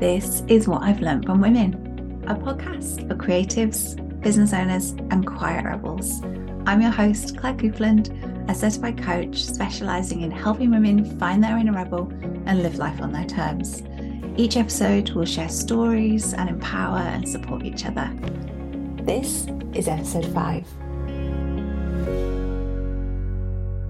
This is What I've Learned from Women, a podcast for creatives, business owners, and quiet rebels. I'm your host, Claire Coupland, a certified coach specializing in helping women find their inner rebel and live life on their terms. Each episode will share stories and empower and support each other. This is episode five.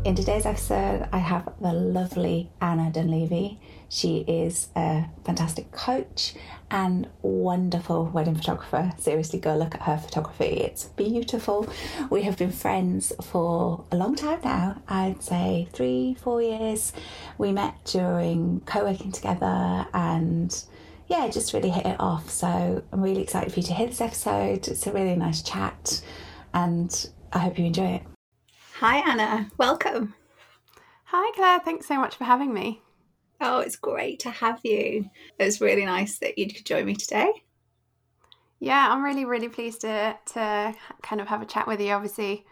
In today's episode, I have the lovely Anna Dunleavy. She is a fantastic coach and wonderful wedding photographer. Seriously, go look at her photography. It's beautiful. We have been friends for a long time now. I'd say three, four years. We met during co working together and yeah, just really hit it off. So I'm really excited for you to hear this episode. It's a really nice chat and I hope you enjoy it. Hi, Anna. Welcome. Hi, Claire. Thanks so much for having me. Oh, it's great to have you. It's really nice that you could join me today. Yeah, I'm really, really pleased to to kind of have a chat with you. Obviously,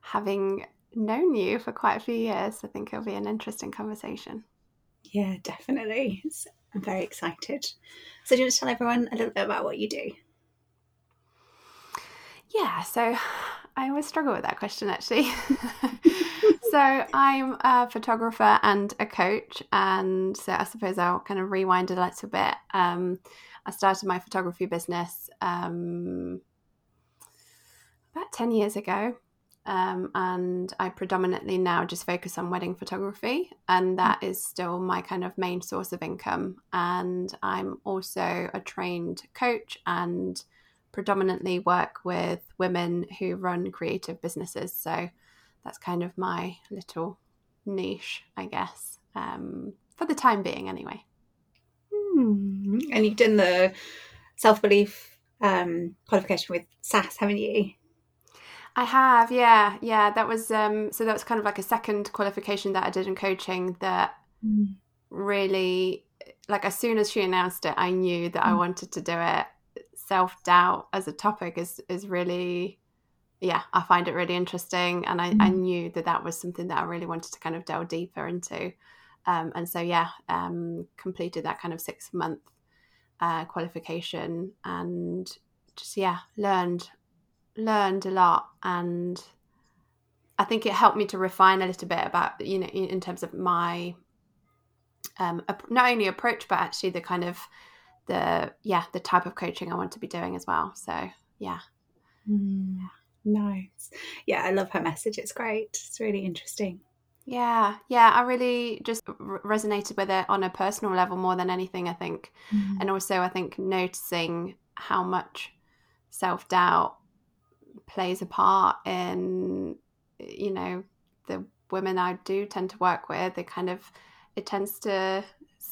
having known you for quite a few years, I think it'll be an interesting conversation. Yeah, definitely. I'm very excited. So, do you want to tell everyone a little bit about what you do? Yeah, so I always struggle with that question actually. so I'm a photographer and a coach, and so I suppose I'll kind of rewind a little bit. Um, I started my photography business um, about ten years ago, um, and I predominantly now just focus on wedding photography, and that is still my kind of main source of income. And I'm also a trained coach and predominantly work with women who run creative businesses. So that's kind of my little niche, I guess, um, for the time being, anyway. Hmm. And you've done the self belief um, qualification with Sas, haven't you? I have, yeah, yeah. That was um, so that was kind of like a second qualification that I did in coaching that mm. really, like, as soon as she announced it, I knew that mm. I hmm. wanted to do it self doubt as a topic is is really yeah i find it really interesting. And I, mm. I knew that that was something that i really wanted to kind of delve deeper into. Um, and so yeah um, completed that kind of six month uh, qualification and just yeah learned learned a lot. And i think it helped me to refine a little bit about you know in, in terms of my um, not only approach but actually the kind of the yeah the type of coaching I want to be doing as well. So yeah. Mm, nice. Yeah, I love her message. It's great. It's really interesting. Yeah, yeah, I really just r- resonated with it on a personal level more than anything, I think. Mm. And also, I think noticing how much self doubt plays a part in, you know, the women I do tend to work with. It kind of, it tends to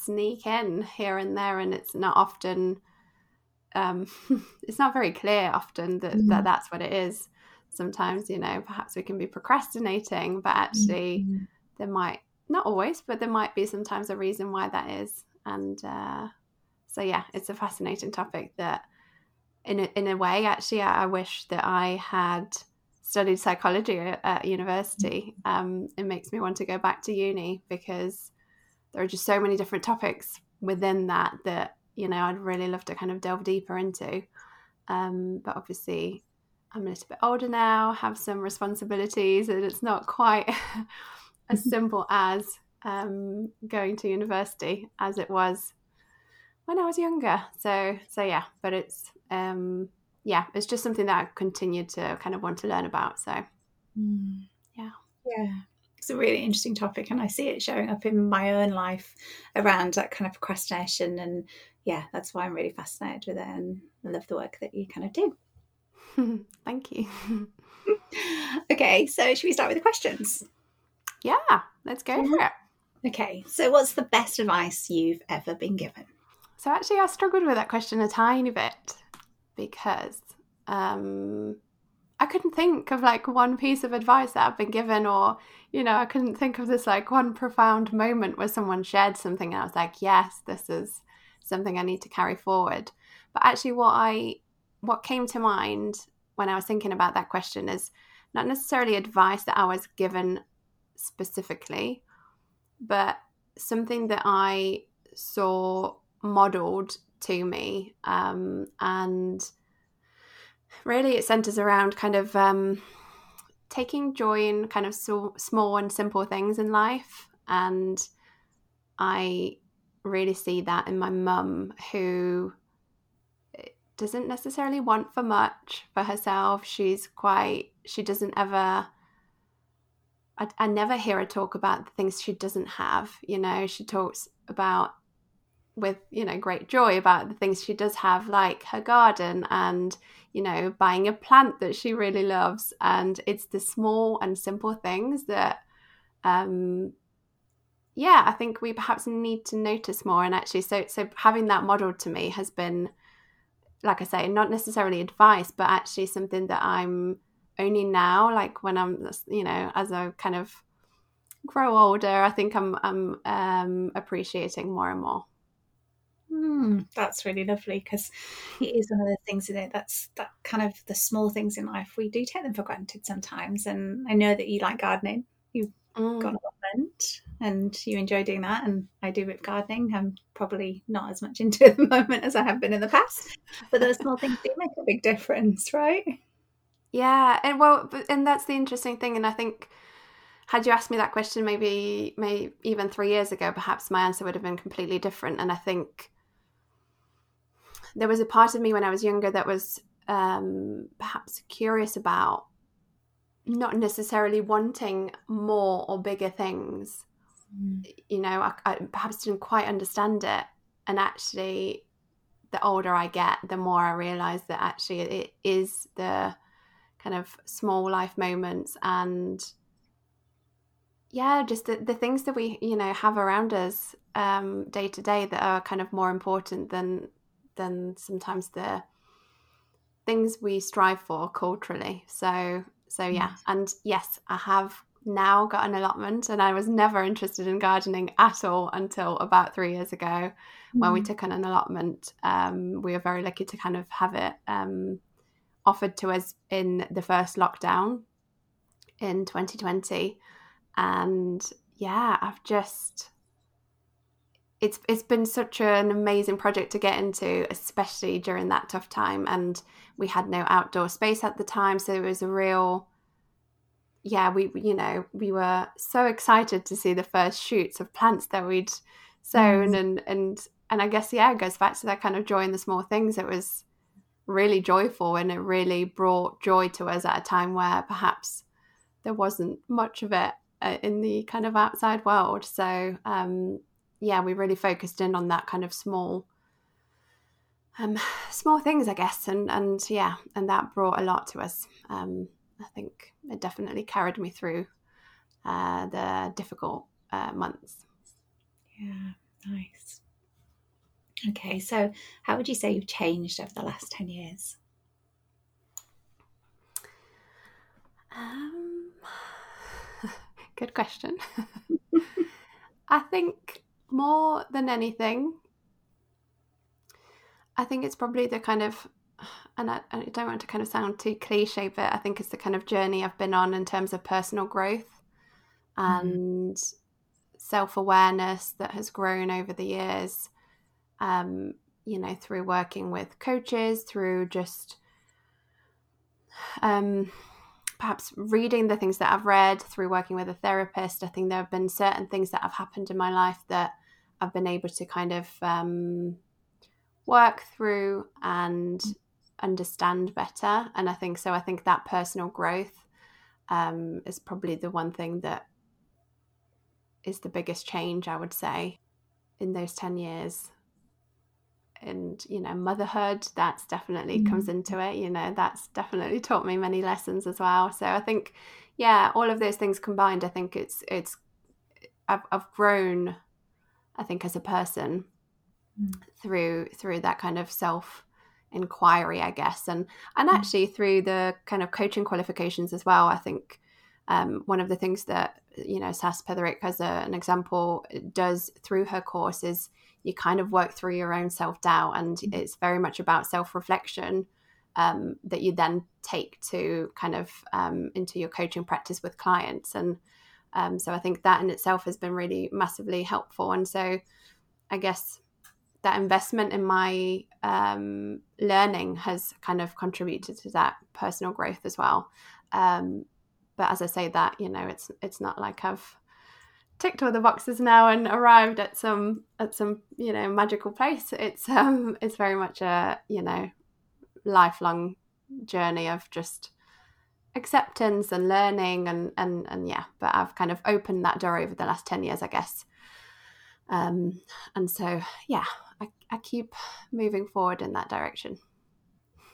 sneak in here and there, and it's not often. Um, it's not very clear often that, mm-hmm. that that's what it is. Sometimes, you know, perhaps we can be procrastinating, but actually, mm-hmm. there might not always, but there might be sometimes a reason why that is. And uh, so, yeah, it's a fascinating topic that, in a, in a way, actually, I, I wish that I had studied psychology at university. Mm-hmm. Um, it makes me want to go back to uni because there are just so many different topics within that that you know I'd really love to kind of delve deeper into. Um, but obviously, I'm a little bit older now, have some responsibilities, and it's not quite as simple as um, going to university as it was when I was younger. So, so yeah, but it's um, yeah, it's just something that I continued to kind of want to learn about. So, mm. yeah, yeah it's a really interesting topic and I see it showing up in my own life around that kind of procrastination and yeah that's why I'm really fascinated with it and I love the work that you kind of do. Thank you. Okay so should we start with the questions? Yeah let's go for it. Okay so what's the best advice you've ever been given? So actually I struggled with that question a tiny bit because um I couldn't think of like one piece of advice that I've been given, or, you know, I couldn't think of this like one profound moment where someone shared something and I was like, yes, this is something I need to carry forward. But actually, what I, what came to mind when I was thinking about that question is not necessarily advice that I was given specifically, but something that I saw modeled to me. Um, and really, it centers around kind of um, taking joy in kind of so, small and simple things in life. And I really see that in my mum, who doesn't necessarily want for much for herself. She's quite, she doesn't ever. I, I never hear her talk about the things she doesn't have. You know, she talks about with you know great joy about the things she does have like her garden and you know buying a plant that she really loves. And it's the small and simple things that um yeah i think we perhaps need to notice more. And actually so so having that model to me has been like i say not necessarily advice but actually something that i'm only now. Like when i'm you know as a kind of grow older i think i'm i'm um appreciating more and more Mm, that's really lovely because it is one of the things that that's that kind of the small things in life we do take them for granted sometimes. And I know that you like gardening. You've mm. got an allotment and you enjoy doing that, and I do with gardening. I'm probably not as much into it at the moment as I have been in the past, but those small things do make a big difference, right? Yeah, and well, and that's the interesting thing, and I think had you asked me that question maybe maybe even three years ago perhaps my answer would have been completely different and i think there was a part of me when I was younger that was um, perhaps curious about not necessarily wanting more or bigger things. Mm. You know, I, I perhaps didn't quite understand it. And actually, the older I get, the more I realize that actually it is the kind of small life moments and yeah just the, the things that we you know have around us um, day to day that are kind of more important than than sometimes the things we strive for culturally. So so yeah, and yes, I have now got an allotment and I was never interested in gardening at all until about three years ago mm. when we mm. took on an allotment. Um, we were very lucky to kind of have it um, offered to us in the first lockdown in 2020. And yeah, I've just it's it's been such an amazing project to get into, especially during that tough time. And we had no outdoor space at the time, so it was a real yeah, we you know we were so excited to see the first shoots of plants that we'd sown, mm. and and and I guess yeah, it goes back to that kind of joy in the small things. It was really joyful, and it really brought joy to us at a time where perhaps there wasn't much of it uh, in the kind of outside world. So um, yeah, we really focused in on that kind of small um, small things, I guess, and and yeah, and that brought a lot to us. Um, I think it definitely carried me through uh, the difficult uh, months. Yeah, nice. Okay, so how would you say you've changed over the last ten years? Um, good question. I think more than anything, I think it's probably the kind of, and I, I, don't want to kind of sound too cliche, but I think it's the kind of journey I've been on in terms of personal growth mm-hmm. and mm. self awareness that has grown over the years. Um, you know, through working with coaches, through just um, perhaps reading the things that I've read through working with a therapist, I think there have been certain things that have happened in my life that I've been able to kind of um, work through and understand better. And I think so. I think that personal growth um, is probably the one thing that is the biggest change, I would say, in those 10 years and you know motherhood that's definitely mm-hmm. comes into it you know that's definitely taught me many lessons as well so i think yeah all of those things combined i think it's it's i've, I've grown i think as a person mm. through through that kind of self inquiry i guess and and mm. actually through the kind of coaching qualifications as well i think um, one of the things that you know Sas Petherick as a, an example does through her course is you kind of work through your own self doubt, and mm-hmm. it's very much about self reflection um, that you then take to kind of um, into your coaching practice with clients. And um, so I think that in itself has been really massively helpful. And so I guess that investment in my um, learning has kind of contributed to that personal growth as well. Um, but as I say that, you know, it's it's not like I've ticked all the boxes now and arrived at some at some you know magical place. It's um it's very much a you know lifelong journey of just acceptance and learning and and and yeah. But I've kind of opened that door over the last ten years, I guess. Um, and so yeah, I, I keep moving forward in that direction.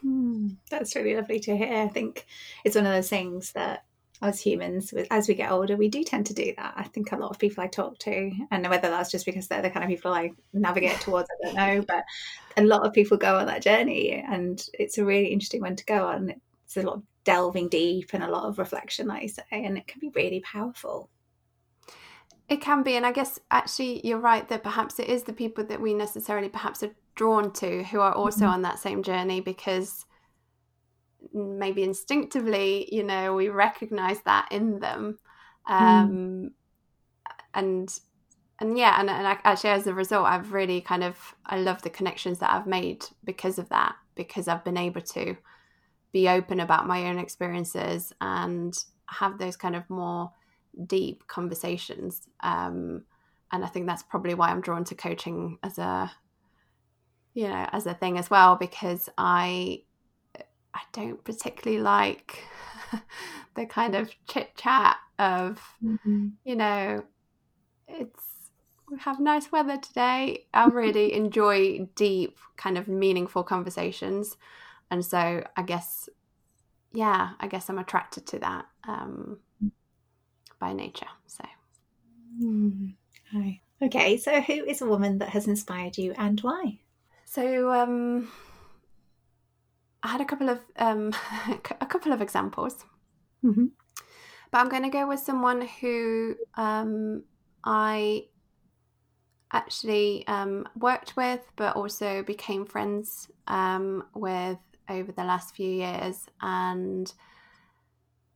Hmm, that's really lovely to hear. I think it's one of those things that as humans, as we get older, we do tend to do that. I think a lot of people I talk to, and whether that's just because they're the kind of people I navigate towards, I don't know, but a lot of people go on that journey, and it's a really interesting one to go on. It's a lot of delving deep and a lot of reflection, like you say, and it can be really powerful. It can be, and I guess actually you're right that perhaps it is the people that we necessarily perhaps are drawn to who are also mm-hmm. on that same journey because maybe instinctively, you know, we recognize that in them. Hmm. Um, mm. And and yeah, and, and actually as a result, I've really kind of I love the connections that I've made because of that, because I've been able to be open about my own experiences and have those kind of more deep conversations. Um, and I think that's probably why I'm drawn to coaching as a you know as a thing as well because I I don't particularly like the kind of chit chat of, mm-hmm. you know, it's we have nice weather today. I really enjoy deep, kind of meaningful conversations. And so I guess, yeah, I guess I'm attracted to that um, by nature. So. Mm. Hi. Okay, so who is a woman that has inspired you and why? So, um, I had a couple of um, a couple of examples, mm-hmm. but I'm going to go with someone who um, I actually um, worked with, but also became friends um, with over the last few years, and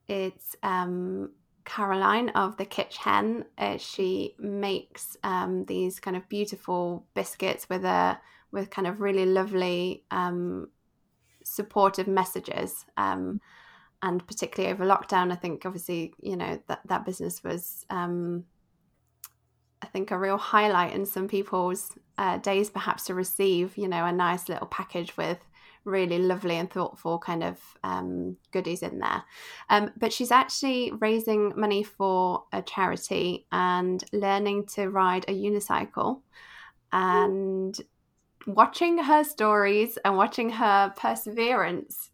it's um, Caroline of the Kitsch Hen. Uh, she makes um, these kind of beautiful biscuits with a with kind of really lovely um, supportive messages. Um, and particularly over lockdown, I think obviously, you know, that, that business was, um, I think, a real highlight in some people's uh, days, perhaps to receive, you know, a nice little package with really lovely and thoughtful kind of um, goodies in there. Um, but she's actually raising money for a charity and learning to ride a unicycle. And watching her stories and watching her perseverance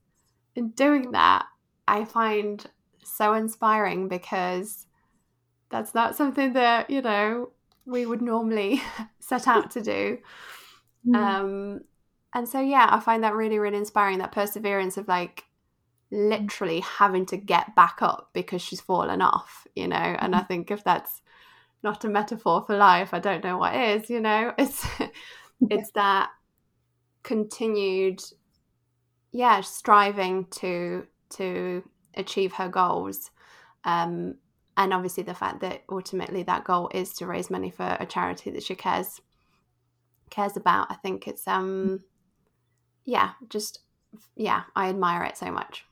in doing that, I find so inspiring because that's not something that, you know, we would normally set out to do. Mm. Um, and so, yeah, I find that really, really inspiring that perseverance of like literally having to get back up because she's fallen off, you know. And I mm. think if that's not a metaphor for life, I don't know what is, you know. It's it's that continued yeah striving to to achieve her goals um and obviously the fact that ultimately that goal is to raise money for a charity that she cares cares about i think it's um yeah just yeah i admire it so much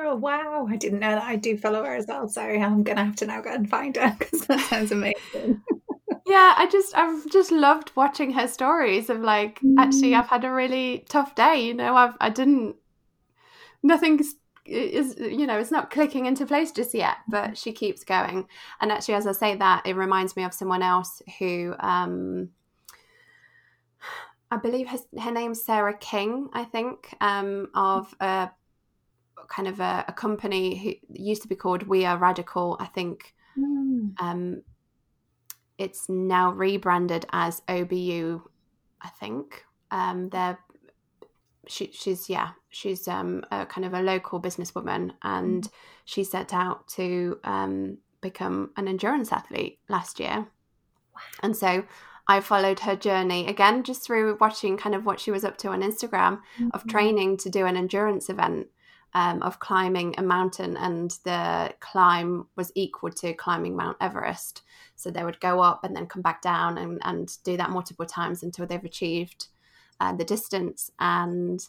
Oh wow! I didn't know that. I do follow her as well. Sorry, I'm gonna have to now go and find her because that sounds amazing. yeah i just i've just loved watching her stories of like mm. actually i've had a really tough day you know i've i didn't nothing's is you know it's not clicking into place just yet but she keeps going and actually as i say that it reminds me of someone else who um i believe her, her name's sarah king i think um of a kind of a, a company who used to be called we are radical i think mm. um it's now rebranded as OBU, I think. Um, they're she, she's yeah she's um, a kind of a local businesswoman and mm. she set out to um, become an endurance athlete last year wow. and so i followed her journey again just through watching kind of what she was up to on instagram mm-hmm. of training to do an endurance event um, of climbing a mountain, and the climb was equal to climbing Mount Everest. So they would go up and then come back down and, and do that multiple times until they've achieved uh, the distance. And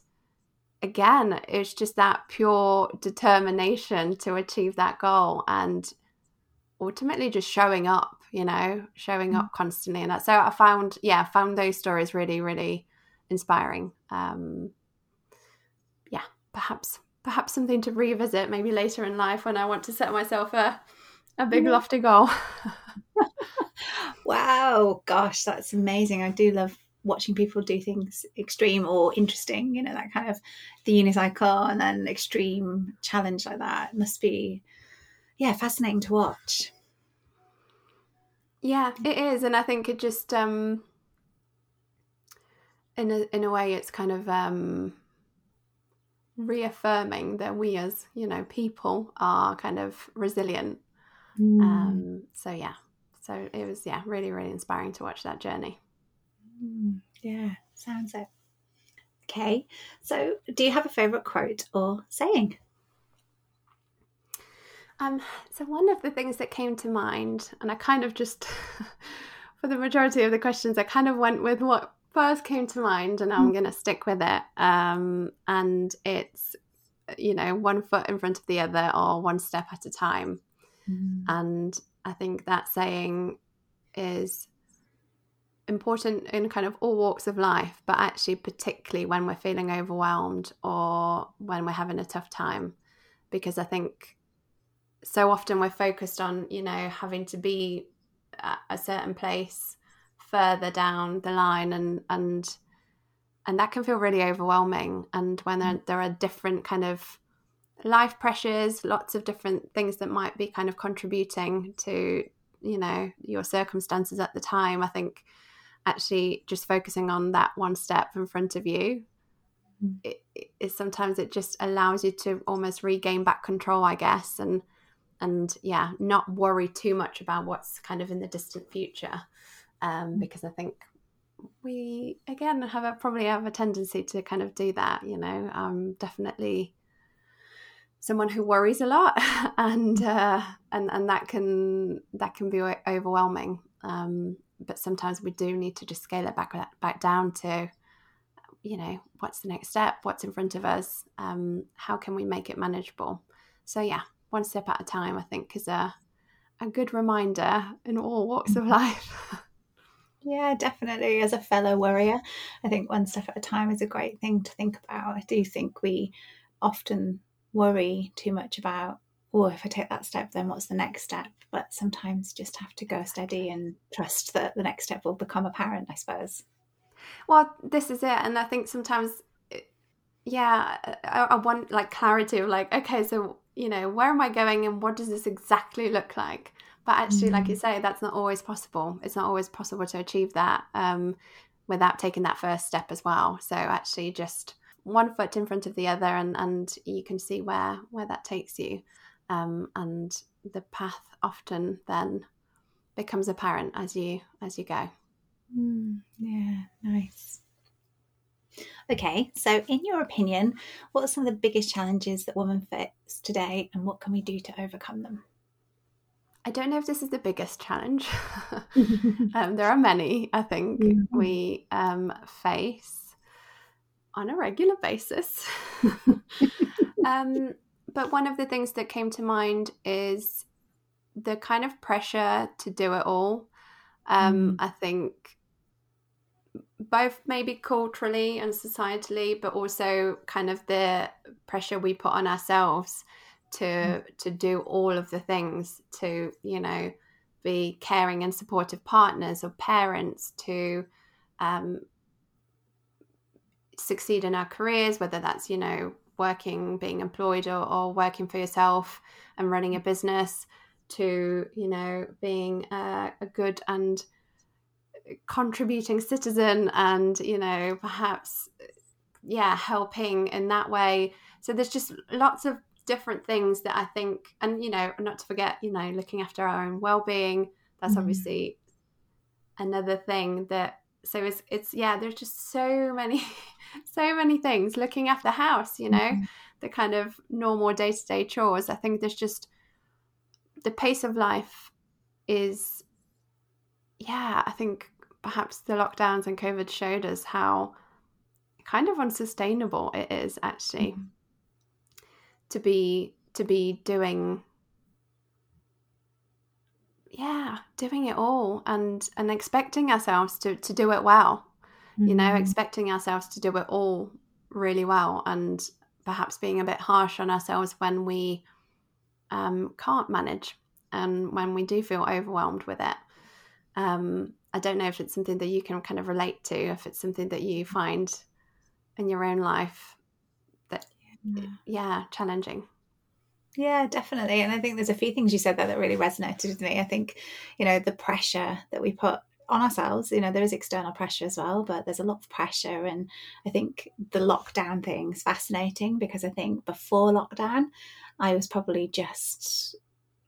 again, it's just that pure determination to achieve that goal and ultimately just showing up, you know, showing up constantly. And that, so I found, yeah, found those stories really, really inspiring. Um, yeah, perhaps, perhaps something to revisit maybe later in life when I want to set myself a, a big lofty goal. wow, gosh, that's amazing. I do love watching people do things extreme or interesting, you know, that kind of the unicycle and then extreme challenge like that. It must be, yeah, fascinating to watch. Yeah, it is. And I think it just, um, in a, in a way, it's kind of um, reaffirming that we as, you know, people are kind of resilient Mm. Um, so yeah, so it was yeah really really inspiring to watch that journey. Mm, yeah, sounds it. Okay, so do you have a favorite quote or saying? Um, so one of the things that came to mind, and I kind of just, for the majority of the questions, I kind of went with what first came to mind, and I'm mm. going to stick with it. Um, and it's, you know, one foot in front of the other, or one step at a time. Mm. And I think that saying is important in kind of all walks of life, but actually, particularly when we're feeling overwhelmed or when we're having a tough time, because I think so often we're focused on, you know, having to be at a certain place further down the line and, and, and that can feel really overwhelming. And when there, mm. there are different kind of life pressures, lots of different things that might be kind of contributing to, you know, your circumstances at the time. I think actually just focusing on that one step in front of you mm. it, it, sometimes it just allows you to almost regain back control, I guess, and and yeah, not worry too much about what's kind of in the distant future, um, mm. because I think we again have a, probably have a tendency to kind of do that. You know, I'm definitely someone who worries a lot and uh, and and that can that can be overwhelming um, but sometimes we do need to just scale it back back down to you know what's the next step what's in front of us um, how can we make it manageable so yeah one step at a time i think is a a good reminder in all walks of life Yeah, definitely. As a fellow worrier, I think one step at a time is a great thing to think about. I do think we often worry too much about, oh, if I take that step, then what's the next step? But sometimes just have to go steady and trust that the next step will become apparent, I suppose. Well, this is it. And I think sometimes, yeah, I, I want like clarity of like, okay, so, you know, where am I going and what does this exactly look like? But actually, mm-hmm. like you mm. say, that's not always possible. It's not always possible to achieve that um, without taking that first step as well. So actually, just one foot in front of the other and and you can see where where that takes you um, and the path often then becomes apparent as you as you go mm, yeah nice okay so in your opinion what are some of the biggest challenges that women face today and what can we do to overcome them I don't know if this is the biggest challenge. um, there are many, I think, mm-hmm. we um, face on a regular basis. um, but one of the things that came to mind is the kind of pressure to do it all. Um, mm. I think both maybe culturally and societally, but also kind of the pressure we put on ourselves to mm. to do all of the things to you know be caring and supportive partners or parents to um, succeed in our careers, whether that's, you know, working, being employed, or, or working for yourself and running a business, to, you know, being a, a good and contributing citizen and, you know, perhaps, yeah, helping in that way. So there's just lots of different things that I think, and, you know, not to forget, you know, looking after our own well being. That's mm. obviously another thing that so it's it's yeah there's just so many so many things looking after the house you know mm-hmm. the kind of normal day to day chores. I think there's just the pace of life is, yeah, I think perhaps the lockdowns and COVID showed us how kind of unsustainable it is actually mm-hmm. to be to be doing yeah doing it all and and expecting ourselves to to do it well mm-hmm. you know mm-hmm. expecting ourselves to do it all really well and perhaps being a bit harsh on ourselves when we um, can't manage and when we do feel overwhelmed with it um, i don't know if it's something that you can kind of relate to if it's something that you find in your own life that yeah, yeah challenging yeah, definitely. And I think there's a few things you said there that really resonated with me. I think, you know, the pressure that we put on ourselves, you know, there is external pressure as well, but there's a lot of pressure. And I think the lockdown thing is fascinating because I think before lockdown, I was probably just,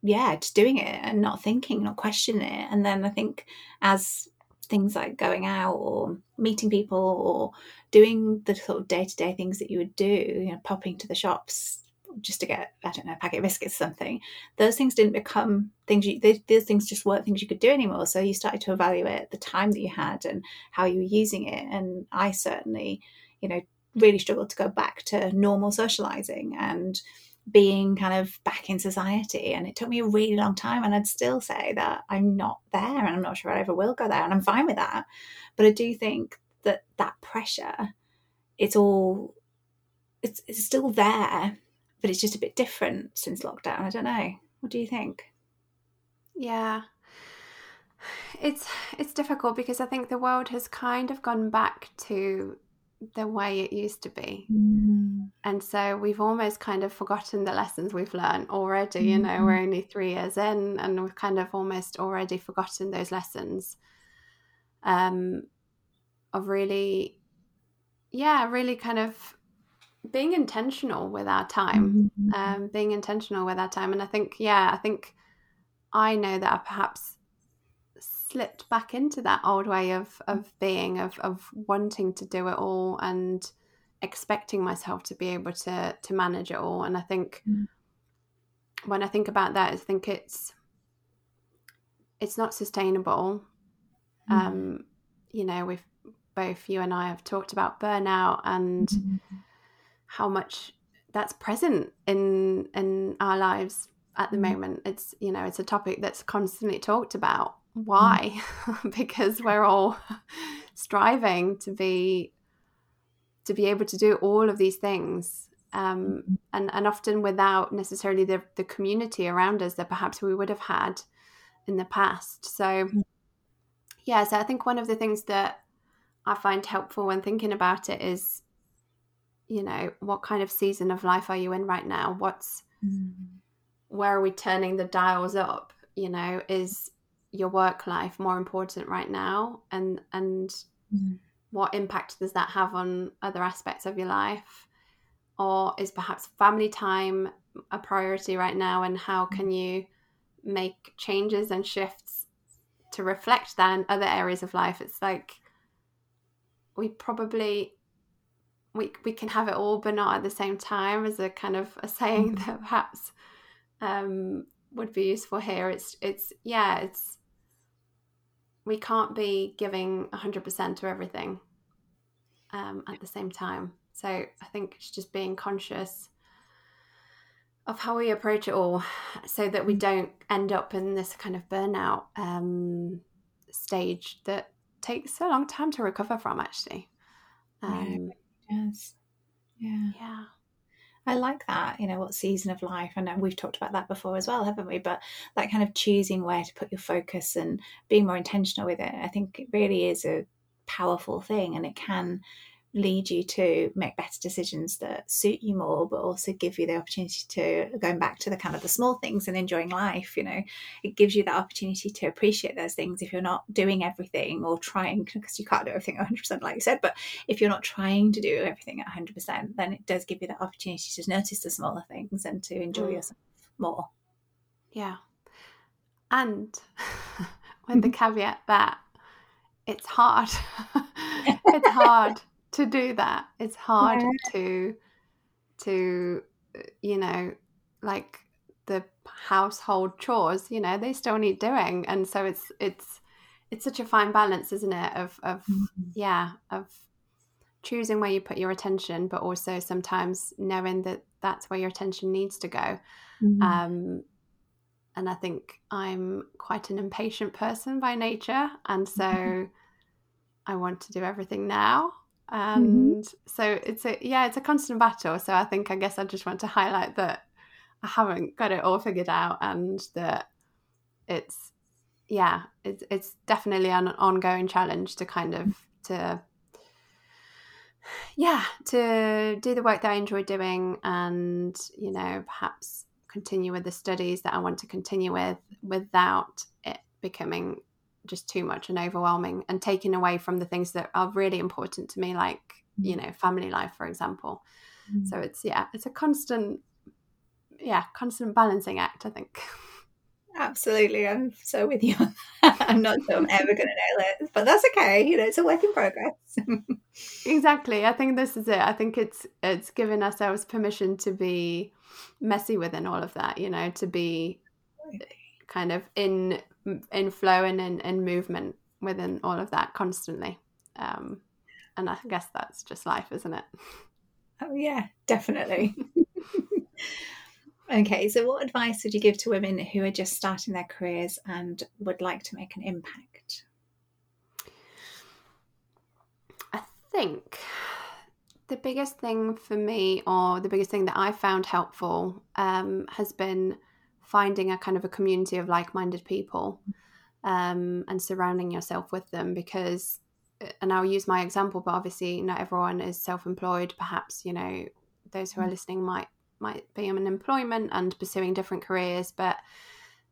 yeah, just doing it and not thinking, not questioning it. And then I think as things like going out or meeting people or doing the sort of day to day things that you would do, you know, popping to the shops, just to get I don't know a packet of biscuits something. Those things didn't become things. You, they, those things just weren't things you could do anymore. So you started to evaluate the time that you had and how you were using it. And I certainly, you know, really struggled to go back to normal socializing and being kind of back in society. And it took me a really long time. And I'd still say that I'm not there and I'm not sure I ever will go there. And I'm fine with that. But I do think that that pressure, it's all, it's, it's still there but it's just a bit different since lockdown. I don't know. What do you think? Yeah. It's it's difficult because I think the world has kind of gone back to the way it used to be. Mm. And so we've almost kind of forgotten the lessons we've learned already. Mm. You know, we're mm-hmm. only three years in and we've kind of almost already forgotten those lessons um, of really, yeah, really kind of being intentional with our time, mm-hmm. um, being intentional with our time. And I think, yeah, I think I know that I perhaps slipped back into that old way of of being, of of wanting to do it all and expecting myself to be able to to manage it all. And I think mm-hmm. when I think about that, I think it's it's not sustainable. Mm-hmm. Um, you know, we've both you and I have talked about burnout and mm-hmm how much that's present in in our lives at the mm-hmm. moment it's you know it's a topic that's constantly talked about why mm. because we're all striving to be to be able to do all of these things um, mm-hmm. and and often without necessarily the the community around us that perhaps we would have had in the past so mm. yeah so i think one of the things that i find helpful when thinking about it is you know what kind of season of life are you in right now what's mm. where are we turning the dials up you know is your work life more important right now and and mm. what impact does that have on other aspects of your life or is perhaps family time a priority right now and how can mm. you make changes and shifts to reflect that in other areas of life it's like we probably we we can have it all but not at the same time as a kind of a saying mm. that perhaps um, would be useful here it's it's yeah it's we can't be giving 100% to everything um, at the same time so i think it's just being conscious of how we approach it all so that we mm. don't end up in this kind of burnout um, stage that takes a long time to recover from actually um, Yes. Yeah. Yeah. I like that, you know, what season of life, and uh, we've talked about that before as well, haven't we? But that kind of choosing where to put your focus and being more intentional with it, I think it really is a powerful thing and it can lead you to make better decisions that suit you more but also give you the opportunity to going back to the kind of the small things and enjoying life you know. It gives you that opportunity to appreciate those things if you're not doing everything or trying because you can't do everything 100% like you said but if you're not trying to do everything at 100% then it does give you that opportunity to notice the smaller things and to enjoy mm. yourself more. Yeah. And with the caveat that it's hard. It's hard to do that. It's hard yeah. to to you know like the household chores you know they still need doing and so it's it's it's such a fine balance isn't it of of mm-hmm. yeah of choosing where you put your attention but also sometimes knowing that that's where your attention needs to go mm-hmm. um and i think i'm quite an impatient person by nature and so mm-hmm. i want to do everything now mm-hmm. and so it's a yeah it's a constant battle so i think i guess i just want to highlight that I haven't got it all figured out and that it's yeah, it's it's definitely an ongoing challenge to kind of to yeah, to do the work that I enjoy doing and, you know, perhaps continue with the studies that I want to continue with without it becoming just too much and overwhelming and taking away from the things that are really important to me, like, you mm. know, family life, for example. Mm. So it's, yeah, it's a constant yeah, constant balancing act, I think. Absolutely. I'm so with you I'm not sure I'm ever going to nail it, but that's okay. You know, it's a work in progress. exactly. I think this is it. I think it's it's giving ourselves permission to be messy within all of that, you know, to be kind of in in flow and in, in movement within all of that constantly. Um, and I guess that's just life, isn't it? Oh yeah, definitely. Okay, so what advice would you give to women who are just starting their careers and would like to make an impact? I think the biggest thing for me, or the biggest thing that I found helpful, um, has been finding a kind of a community of like minded people um, and surrounding yourself with them because and I'll use my example, but obviously not everyone is self-employed. Perhaps you know those who are mm. listening might might be in employment and pursuing different careers. But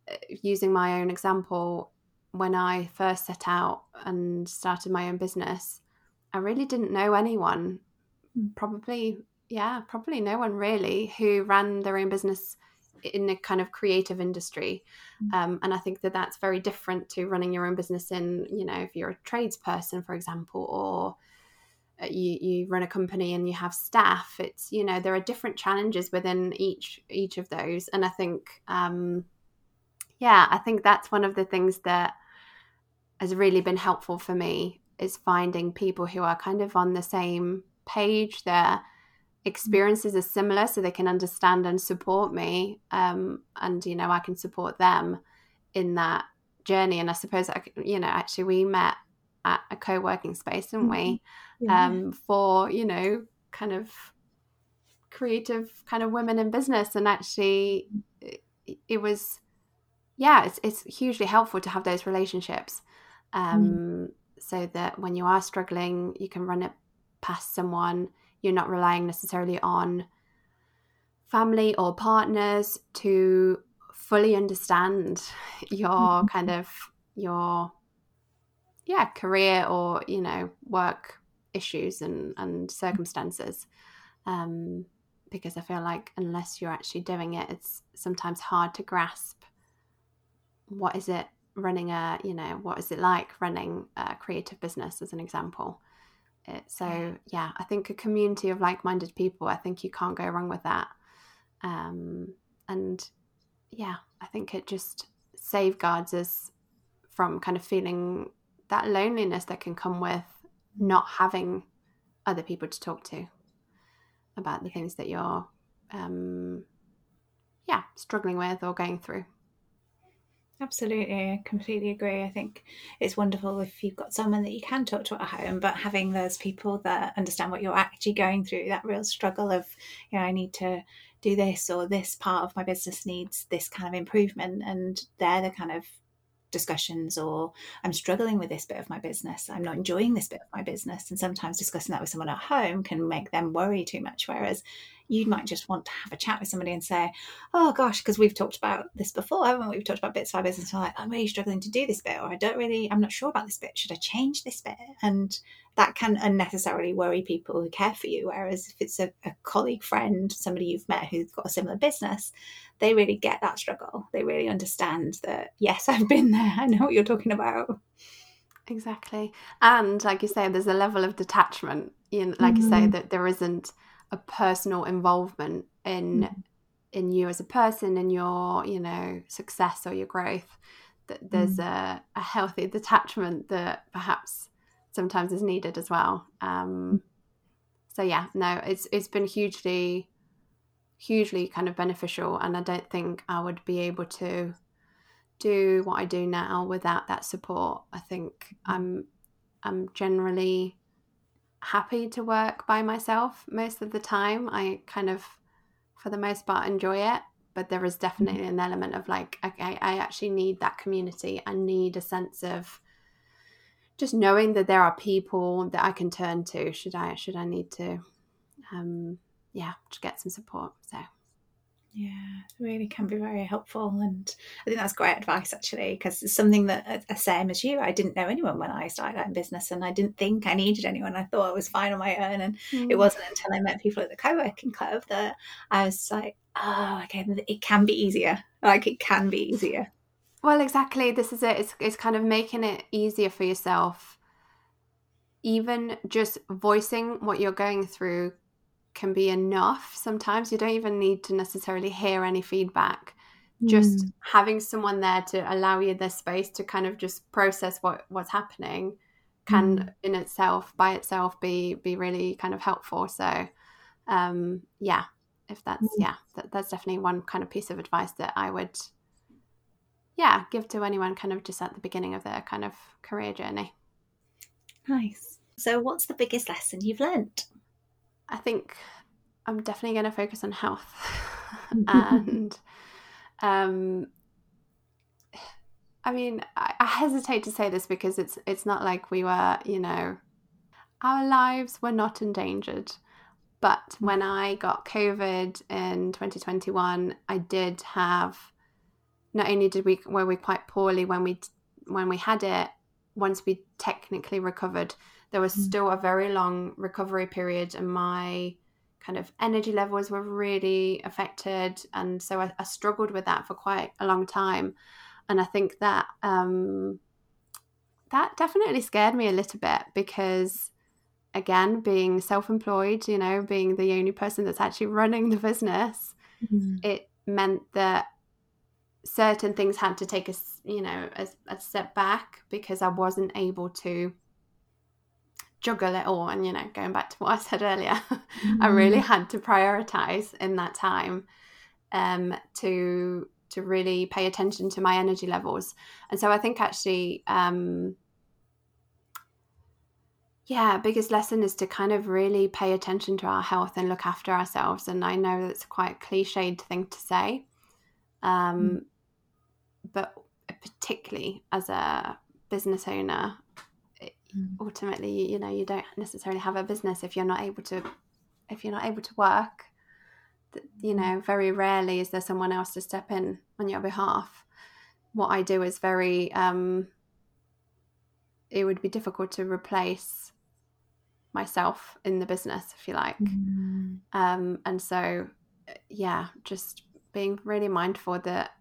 uh, using my own example, when I first set out and started my own business, I really didn't know anyone. Hmm. Probably, yeah, probably no one really who ran their own business in a kind of creative industry. Hmm. Um, and I think that that's very different to running your own business in, you know, if you're a tradesperson, for example, or uh, you you run a company and you have staff it's you know there are different challenges within each each of those and i think um yeah i think that's one of the things that has really been helpful for me is finding people who are kind of on the same page their experiences are similar so they can understand and support me um and you know i can support them in that journey and i suppose I, you know actually we met at a co-working space didn't we mm-hmm. yeah. um, for you know kind of creative kind of women in business and actually it, it was yeah it's, it's hugely helpful to have those relationships um, mm. so that when you are struggling you can run it past someone you're not relying necessarily on family or partners to fully understand your mm-hmm. kind of your yeah career or you know work issues and and circumstances um because i feel like unless you're actually doing it it's sometimes hard to grasp what is it running a you know what is it like running a creative business as an example it, so yeah. i think a community of like-minded people i think you can't go wrong with that. Um and yeah i think it just safeguards us from kind of feeling that loneliness that can come with not having other people to talk to about the things that you're um yeah struggling with or going through Absolutely, I completely agree. I think it's wonderful if you've got someone that you can talk to at home, but having those people that understand what you're actually going through, that real struggle of, you know, I need to do this or this part of my business needs this kind of improvement, and they're the kind of discussions or I'm struggling with this bit of my business. I'm not enjoying this bit of my business. And sometimes discussing that with someone at home can make them worry too much. Whereas you might just want to have a chat with somebody and say, Oh gosh, because we've talked about this before, haven't we? We've talked about bits of our business. I'm like, I'm really struggling to do this bit, or I don't really, I'm not sure about this bit. Should I change this bit? And that can unnecessarily worry people who care for you. Whereas if it's a, a colleague, friend, somebody you've met who's got a similar business, they really get that struggle. They really understand that, yes, I've been there. I know what you're talking about. Exactly. And like you say, there's a level of detachment, you know, like mm-hmm. you say, mm-hmm. that there isn't a personal involvement in mm. in you as a person and your you know success or your growth that there's mm. a, a healthy detachment that perhaps sometimes is needed as well um so yeah no it's it's been hugely hugely kind of beneficial and i don't think i would be able to do what i do now without that support i think i'm i'm generally happy to work by myself most of the time. I kind of, for the most part, enjoy it. But there is definitely an element of like, okay, I actually need that community. I need a sense of just knowing that there are people that I can turn to should I should I need to, um, yeah, to get some support. So yeah, really can be very helpful. And I think that's great advice actually, because it's something that, uh, uh, same as you, I didn't know anyone when I started out in business and I didn't think I needed anyone. I thought I was fine on my own. And mm. it wasn't until I met people at the co working club that I was like, oh, okay, it can be easier. Like it can be easier. Well, exactly. This is it. It's, it's kind of making it easier for yourself. Even just voicing what you're going through can be enough sometimes you don't even need to necessarily hear any feedback just mm. having someone there to allow you the space to kind of just process what what's happening can mm. in itself by itself be be really kind of helpful so um yeah if that's mm. yeah that, that's definitely one kind of piece of advice that i would yeah give to anyone kind of just at the beginning of their kind of career journey nice so what's the biggest lesson you've learned I think I'm definitely going to focus on health. And um I mean I, I, hesitate to say this because it's it's not like we were you know our lives were not endangered. But when I got COVID in 2021 I did have not only did we were we quite poorly when we when we had it once we technically recovered there was mm. still a very long recovery period and my kind of energy levels were really affected and so I, I struggled with that for quite a long time and i think that um, that definitely scared me a little bit because again being self-employed you know being the only person that's actually running the business mm-hmm. it meant that certain things had to take a you know a, a step back because i wasn't able to juggle it all and you know going back to what i said earlier mm-hmm. i really mm. had to prioritize in that time um to to really pay attention to my energy levels and so i think actually um yeah biggest lesson is to kind of really pay attention to our health and look after ourselves and i know that's quite a cliched thing to say um mm. but particularly as a business owner mm. ultimately you know you don't necessarily have a business if you're not able to if you're not able to work you mm. know very rarely is there someone else to step in on your behalf what i do is very um it would be difficult to replace myself in the business if you like mm. um and so yeah just being really mindful that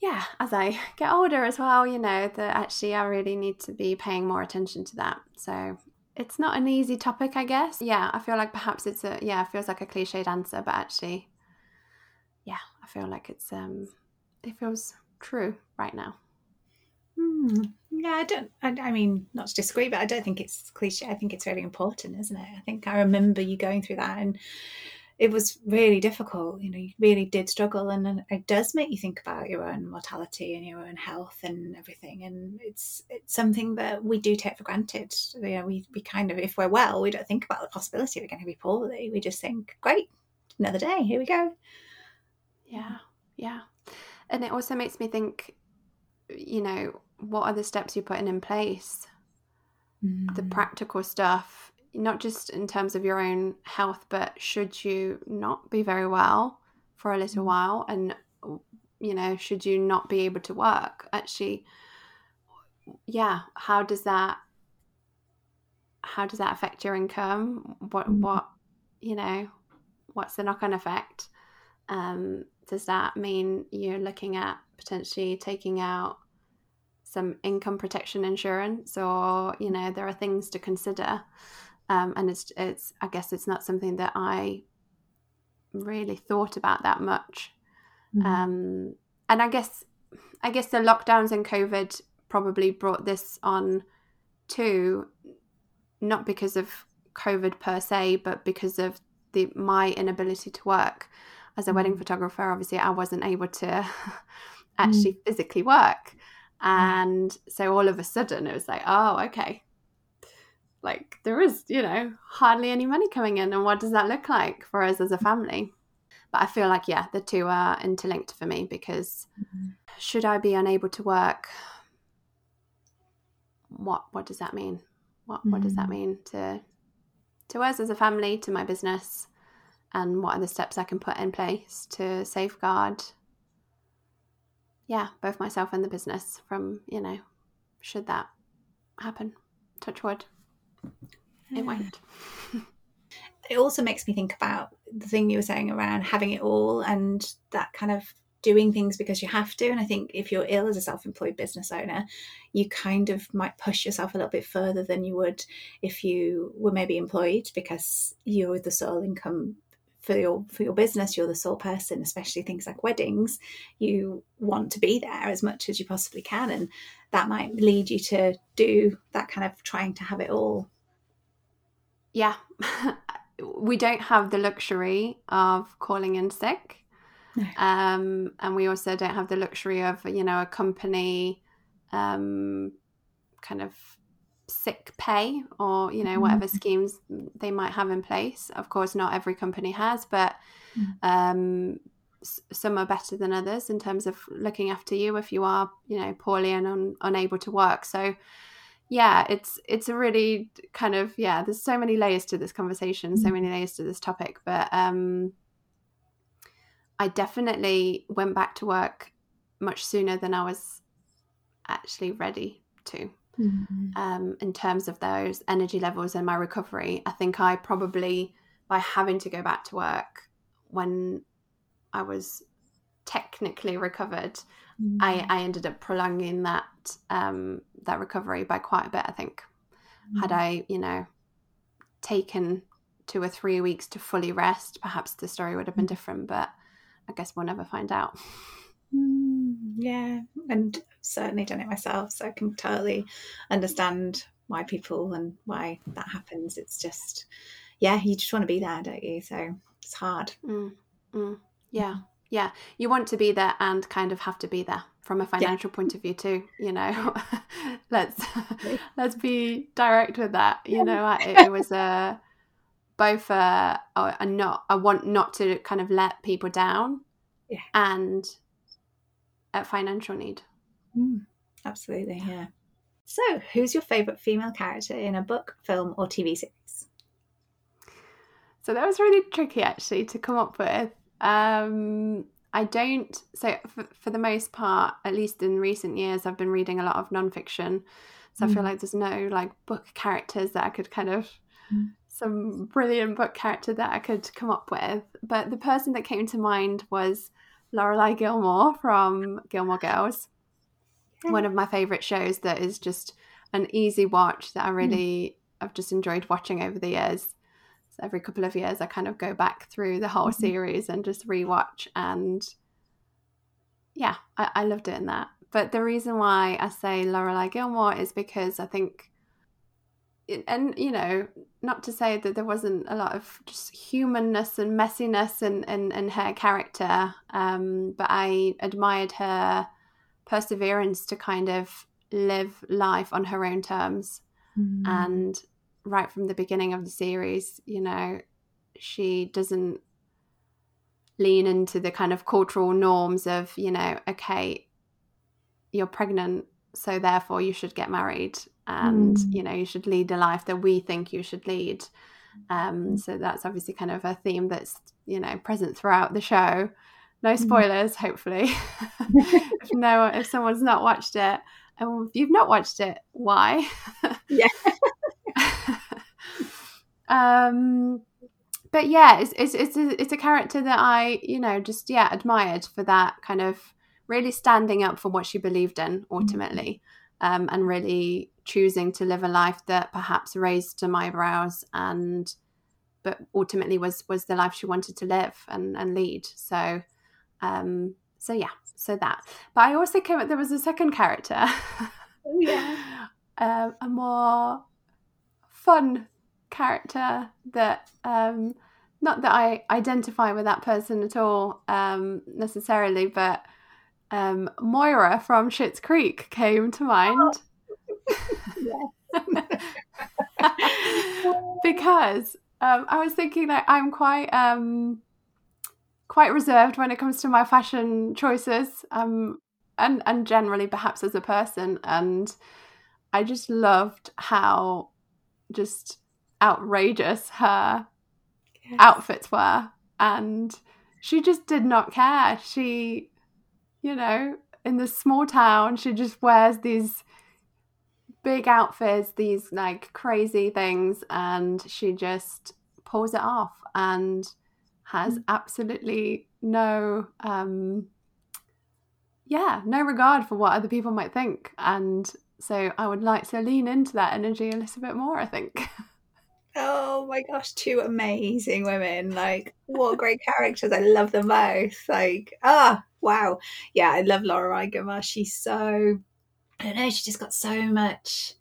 yeah, as I get older as well, you know, that actually I really need to be paying more attention to that. So it's not an easy topic, I guess. Yeah, I feel like perhaps it's a yeah, it feels like a cliched answer, but actually, yeah, I feel like it's um, it feels true right now. Hmm. Yeah, I don't. I, I, mean, not to disagree, but I don't think it's cliche. I think it's really important, isn't it? I think I remember you going through that, and it was really difficult. You know, you really did struggle, and it does make you think about your own mortality and your own health and everything. And it's it's something that we do take for granted. You know, we we kind of, if we're well, we don't think about the possibility we're going to be poorly. We just think, great, another day, here we go. Yeah, yeah, and it also makes me think. You know, what are the steps you're putting in place? Mm. The practical stuff not just in terms of your own health, but should you not be very well for a little mm. while and you know, should you not be able to work, actually yeah, how does that how does that affect your income? What mm. what you know, what's the knock on effect? Um, does that mean you're looking at potentially taking out some income protection insurance or you know there are things to consider um, and it's it's I guess it's not something that I really thought about that much. Mm-hmm. Um, and I guess I guess the lockdowns and COVID probably brought this on too, not because of COVID per se, but because of the my inability to work as a wedding mm. photographer. Obviously, I wasn't able to actually mm. physically work, and so all of a sudden it was like, oh, okay, like there is, you know, hardly any money coming in, and what does that look like for us as a family? But I feel like yeah, the two are interlinked for me because mm-hmm. should I be unable to work? What what does that mean? What mm-hmm. what does that mm-hmm. mean to to us as a family, to my business, and what are the steps I can put in place to safeguard yeah, both myself and the business from, you know, should that happen. Touch wood. It won't. it also makes me think about the thing you were saying around having it all and that kind of doing things because you have to. And I think if you're ill as a self employed business owner, you kind of might push yourself a little bit further than you would if you were maybe employed because you're the sole income for your for your business you're the sole person especially things like weddings you want to be there as much as you possibly can and that might lead you to do that kind of trying to have it all yeah we don't have the luxury of calling in sick no. um, and we also don't have the luxury of you know a company um, kind of sick pay or you know mm-hmm. whatever schemes they might have in place of course not every company has but mm. um, some are better than others in terms of looking after you if you are you know poorly and un- unable to work so yeah it's it's a really kind of yeah there's so many layers to this conversation mm. so many layers to this topic but um i definitely went back to work much sooner than i was actually ready to mm-hmm. um, in terms of those energy levels and my recovery. I think I probably, by having to go back to work when I was technically recovered, mm-hmm. I, I ended up prolonging that um, that recovery by quite a bit. I think mm-hmm. had I, you know, taken two or three weeks to fully rest, perhaps the story would have been mm. different. But I guess we'll never find out. Mm, yeah, and certainly done it myself, so I can totally understand why people and why that happens. It's just, yeah, you just want to be there, don't you? So it's hard. Mm, mm, yeah, yeah. You want to be there and kind of have to be there from a financial yeah. point of view too. You know, let's let's be direct with that. You know, it, it was a both a, a not I want not to kind of let people down, yeah, and a financial need. Mm, absolutely, yeah. So, who's your favourite female character in a book, film, or TV series? So that was really tricky actually to come up with. Um, I don't. So for, for, the most part, at least in recent years, I've been reading a lot of nonfiction. So mm. I feel mm. like there's no like book characters that I could kind of mm. some brilliant book character that I could come up with. But the person that came to mind was Lorelai Gilmore from Gilmore Girls one of my favorite shows that is just an easy watch that I hmm. really mm. I've just enjoyed watching over the years. So every couple of years, I kind of go back through the whole mm-hmm. series and just rewatch. And yeah, I, I love doing that. But the reason why I say Lorelai Gilmore is because I think, and you know, not to say that there wasn't a lot of just humanness and messiness in, in, in her character, um, but I admired her perseverance to kind of live life on her own terms. Mm. And right from the beginning of the series, you know, she doesn't lean into the kind of cultural norms of, you know, okay, you're pregnant, so therefore you should get married and, mm. you know, you should lead a life that we think you should lead. Um, so that's obviously kind of a theme that's, you know, present throughout the show no mm. spoilers hopefully if no if someone's not watched it and if you've not watched it why yeah um but yeah it's, it's it's a, it's a character that i you know just yeah admired for that kind of really standing up for what she believed in ultimately um, and really choosing to live a life that perhaps raised some eyebrows and but ultimately was was the life she wanted to live and and lead. So um so yeah so that. But i also came up there was a second character. Oh yeah. Um, a more fun character that um not that i identify with that person at all um necessarily but um moira from Schitt's Creek came to mind because um, I was thinking that I'm quite um, quite reserved when it comes to my fashion choices, um, and and generally perhaps as a person. And I just loved how just outrageous her yes. outfits were, and she just did not care. She, you know, in this small town, she just wears these big outfits, these like crazy things, and she just pulls it off and has mm. absolutely no um yeah, no regard for what other people might think. And so I would like to lean into that energy a little bit more, I think. Oh my gosh, two amazing women. Like, what great characters. I love them both. Like, ah, wow. Yeah, I love Lorelai Gilmore. She's so I don't know, she just got so much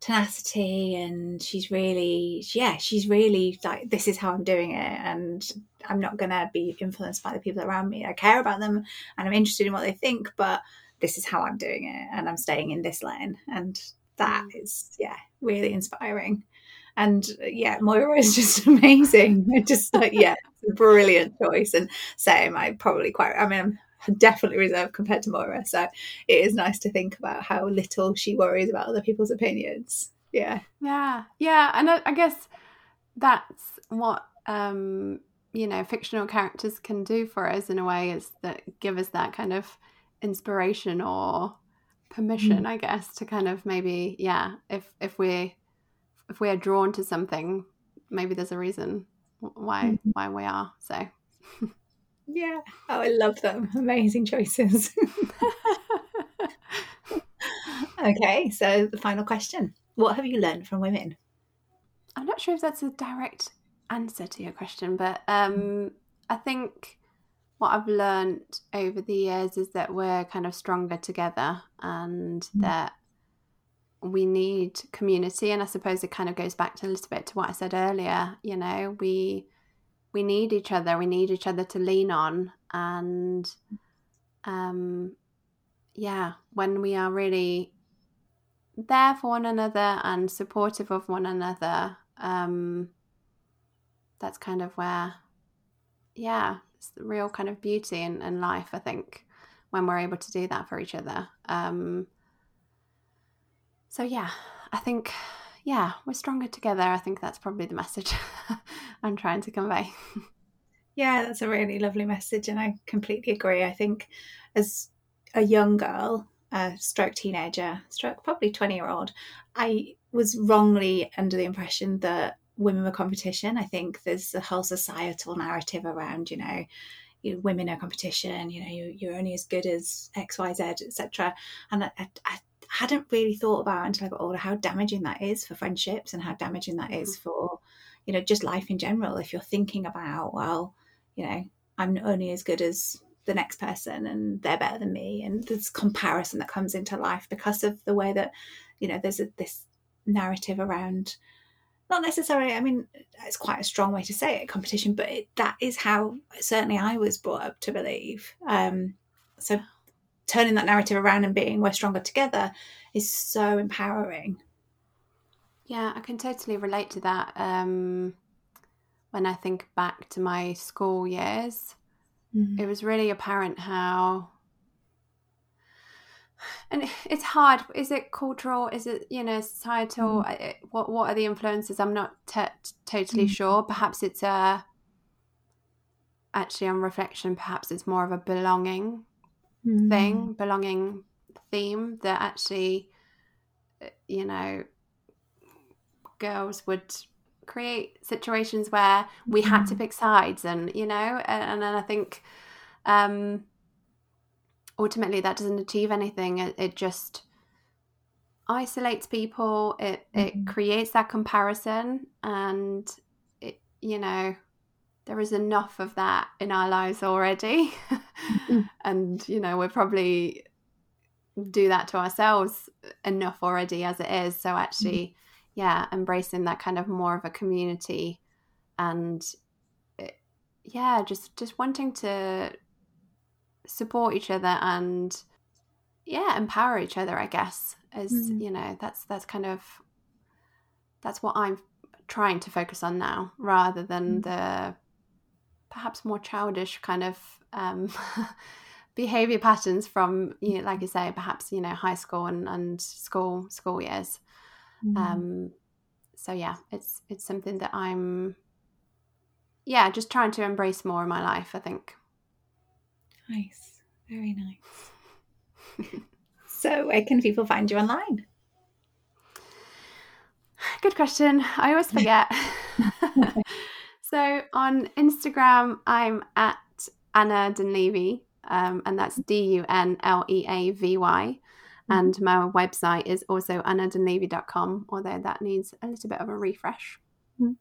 tenacity and she's really yeah she's really like this is how i'm doing it and i'm not going to be influenced by the people around me i care about them and i'm interested in what they think but this is how i'm doing it and i'm staying in this lane and that mm. yeah really inspiring and yeah moira is just amazing just like yeah brilliant choice and same i probably quite i mean i'm definitely reserved compared to Moira. So it is nice to think about how little she worries about other people's opinions. Yeah. Yeah. Yeah. And I, I guess that's what, um, you know, fictional characters can do for us in a way is that give us that kind of inspiration or permission, mm. I guess, to kind of maybe, yeah, if, if we're, if we are drawn to something, maybe there's a reason why, mm. why we are. So. Yeah. Oh, I love them. Amazing choices. okay, so the final question What have you learned from women? I'm not sure if that's a direct answer to your question, but um, I think what I've learned over the years is that we're kind of stronger together and mm. that we need community. And I suppose it kind of goes back to a little bit to what I said earlier. You know, we we need each other. We need each other to lean on. And um, yeah, when we are really there for one another and supportive of one another, um, that's kind of where, yeah, it's the real kind of beauty in, in life, I think, when we're able to do that for each other. Um, so, yeah, I think yeah, we're stronger together. I think that's probably the message I'm trying to convey. Yeah, that's a really lovely message, and I completely agree. I think as a young girl, a stroke teenager, stroke probably 20 year old, I was wrongly under the impression that women were competition. I think there's a whole societal narrative around, you know, women are competition, you know, you, you're only as good as X, Y, Z, etc. And I, I, hadn't really thought about until I got older how damaging that is for friendships and how damaging that is mm-hmm. for, you know, just life in general. If you're thinking about, well, you know, I'm only as good as the next person and they're better than me. And this comparison that comes into life because of the way that, you know, there's a, this narrative around not necessarily i mean it's quite a strong way to say it competition but it, that is how certainly i was brought up to believe um, so turning that narrative around and being we're stronger together is so empowering. Yeah, I can totally relate to that. Um, when I think back to my school years, mm-hmm. it was really apparent how. And it's hard. Is it cultural? Is it you know societal? Mm-hmm. What what are the influences? I'm not t- totally mm-hmm. sure. Perhaps it's a. Actually, on reflection, perhaps it's more of a belonging mm. thing, belonging theme that actually, you know, girls would create situations where we mm. had to mm-hmm. pick sides and, you know, and, and I think um, ultimately that doesn't achieve anything. It, it just isolates people. It mm-hmm. it creates that comparison, and it you know there is enough of that in our lives already, mm-hmm. and you know we're probably do that to ourselves enough already as it is. So actually, mm-hmm. yeah, embracing that kind of more of a community, and it, yeah, just just wanting to support each other and yeah empower each other i guess as mm. you know that's that's kind of that's what i'm trying to focus on now rather than mm. the perhaps more childish kind of um, behavior patterns from you know, like you say perhaps you know high school and, and school school years mm. um, so yeah it's it's something that i'm yeah just trying to embrace more in my life i think nice very nice So, where can people find you online? Good question. I always forget. so, on Instagram, I'm at Anna Dunleavy, um, and that's D U N L E A V Y. Mm-hmm. And my website is also annadunleavy.com, although that needs a little bit of a refresh. Mm-hmm.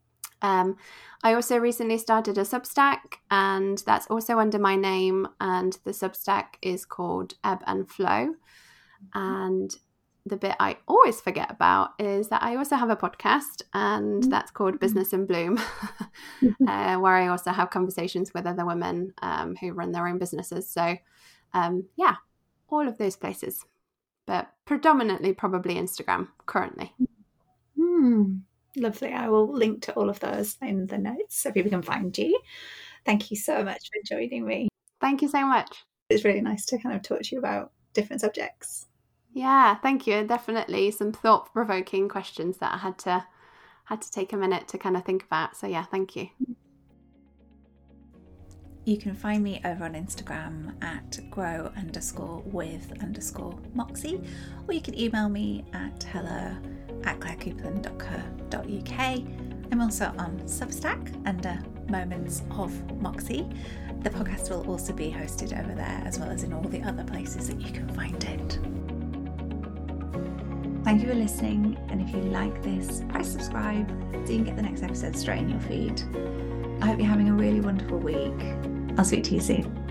Um, I also recently started a Substack, and that's also under my name. And the Substack is called Ebb and Flow. And the bit I always forget about is that I also have a podcast, and mm-hmm. that's called Business in Bloom, uh, where I also have conversations with other women um, who run their own businesses. So, um, yeah, all of those places, but predominantly probably Instagram currently. Mm, lovely. I will link to all of those in the notes so people can find you. Thank you so much for joining me. Thank you so much. It's really nice to kind of talk to you about different subjects. Yeah, thank you. Definitely some thought provoking questions that I had to had to take a minute to kind of think about. So yeah, thank you. You can find me over on Instagram at grow underscore with underscore moxie, or you can email me at hello at clairecoupland.co.uk. I'm also on Substack under Moments of Moxie. The podcast will also be hosted over there as well as in all the other places that you can find it. Thank you for listening, and if you like this, press subscribe so you can get the next episode straight in your feed. I hope you're having a really wonderful week. I'll speak to you soon.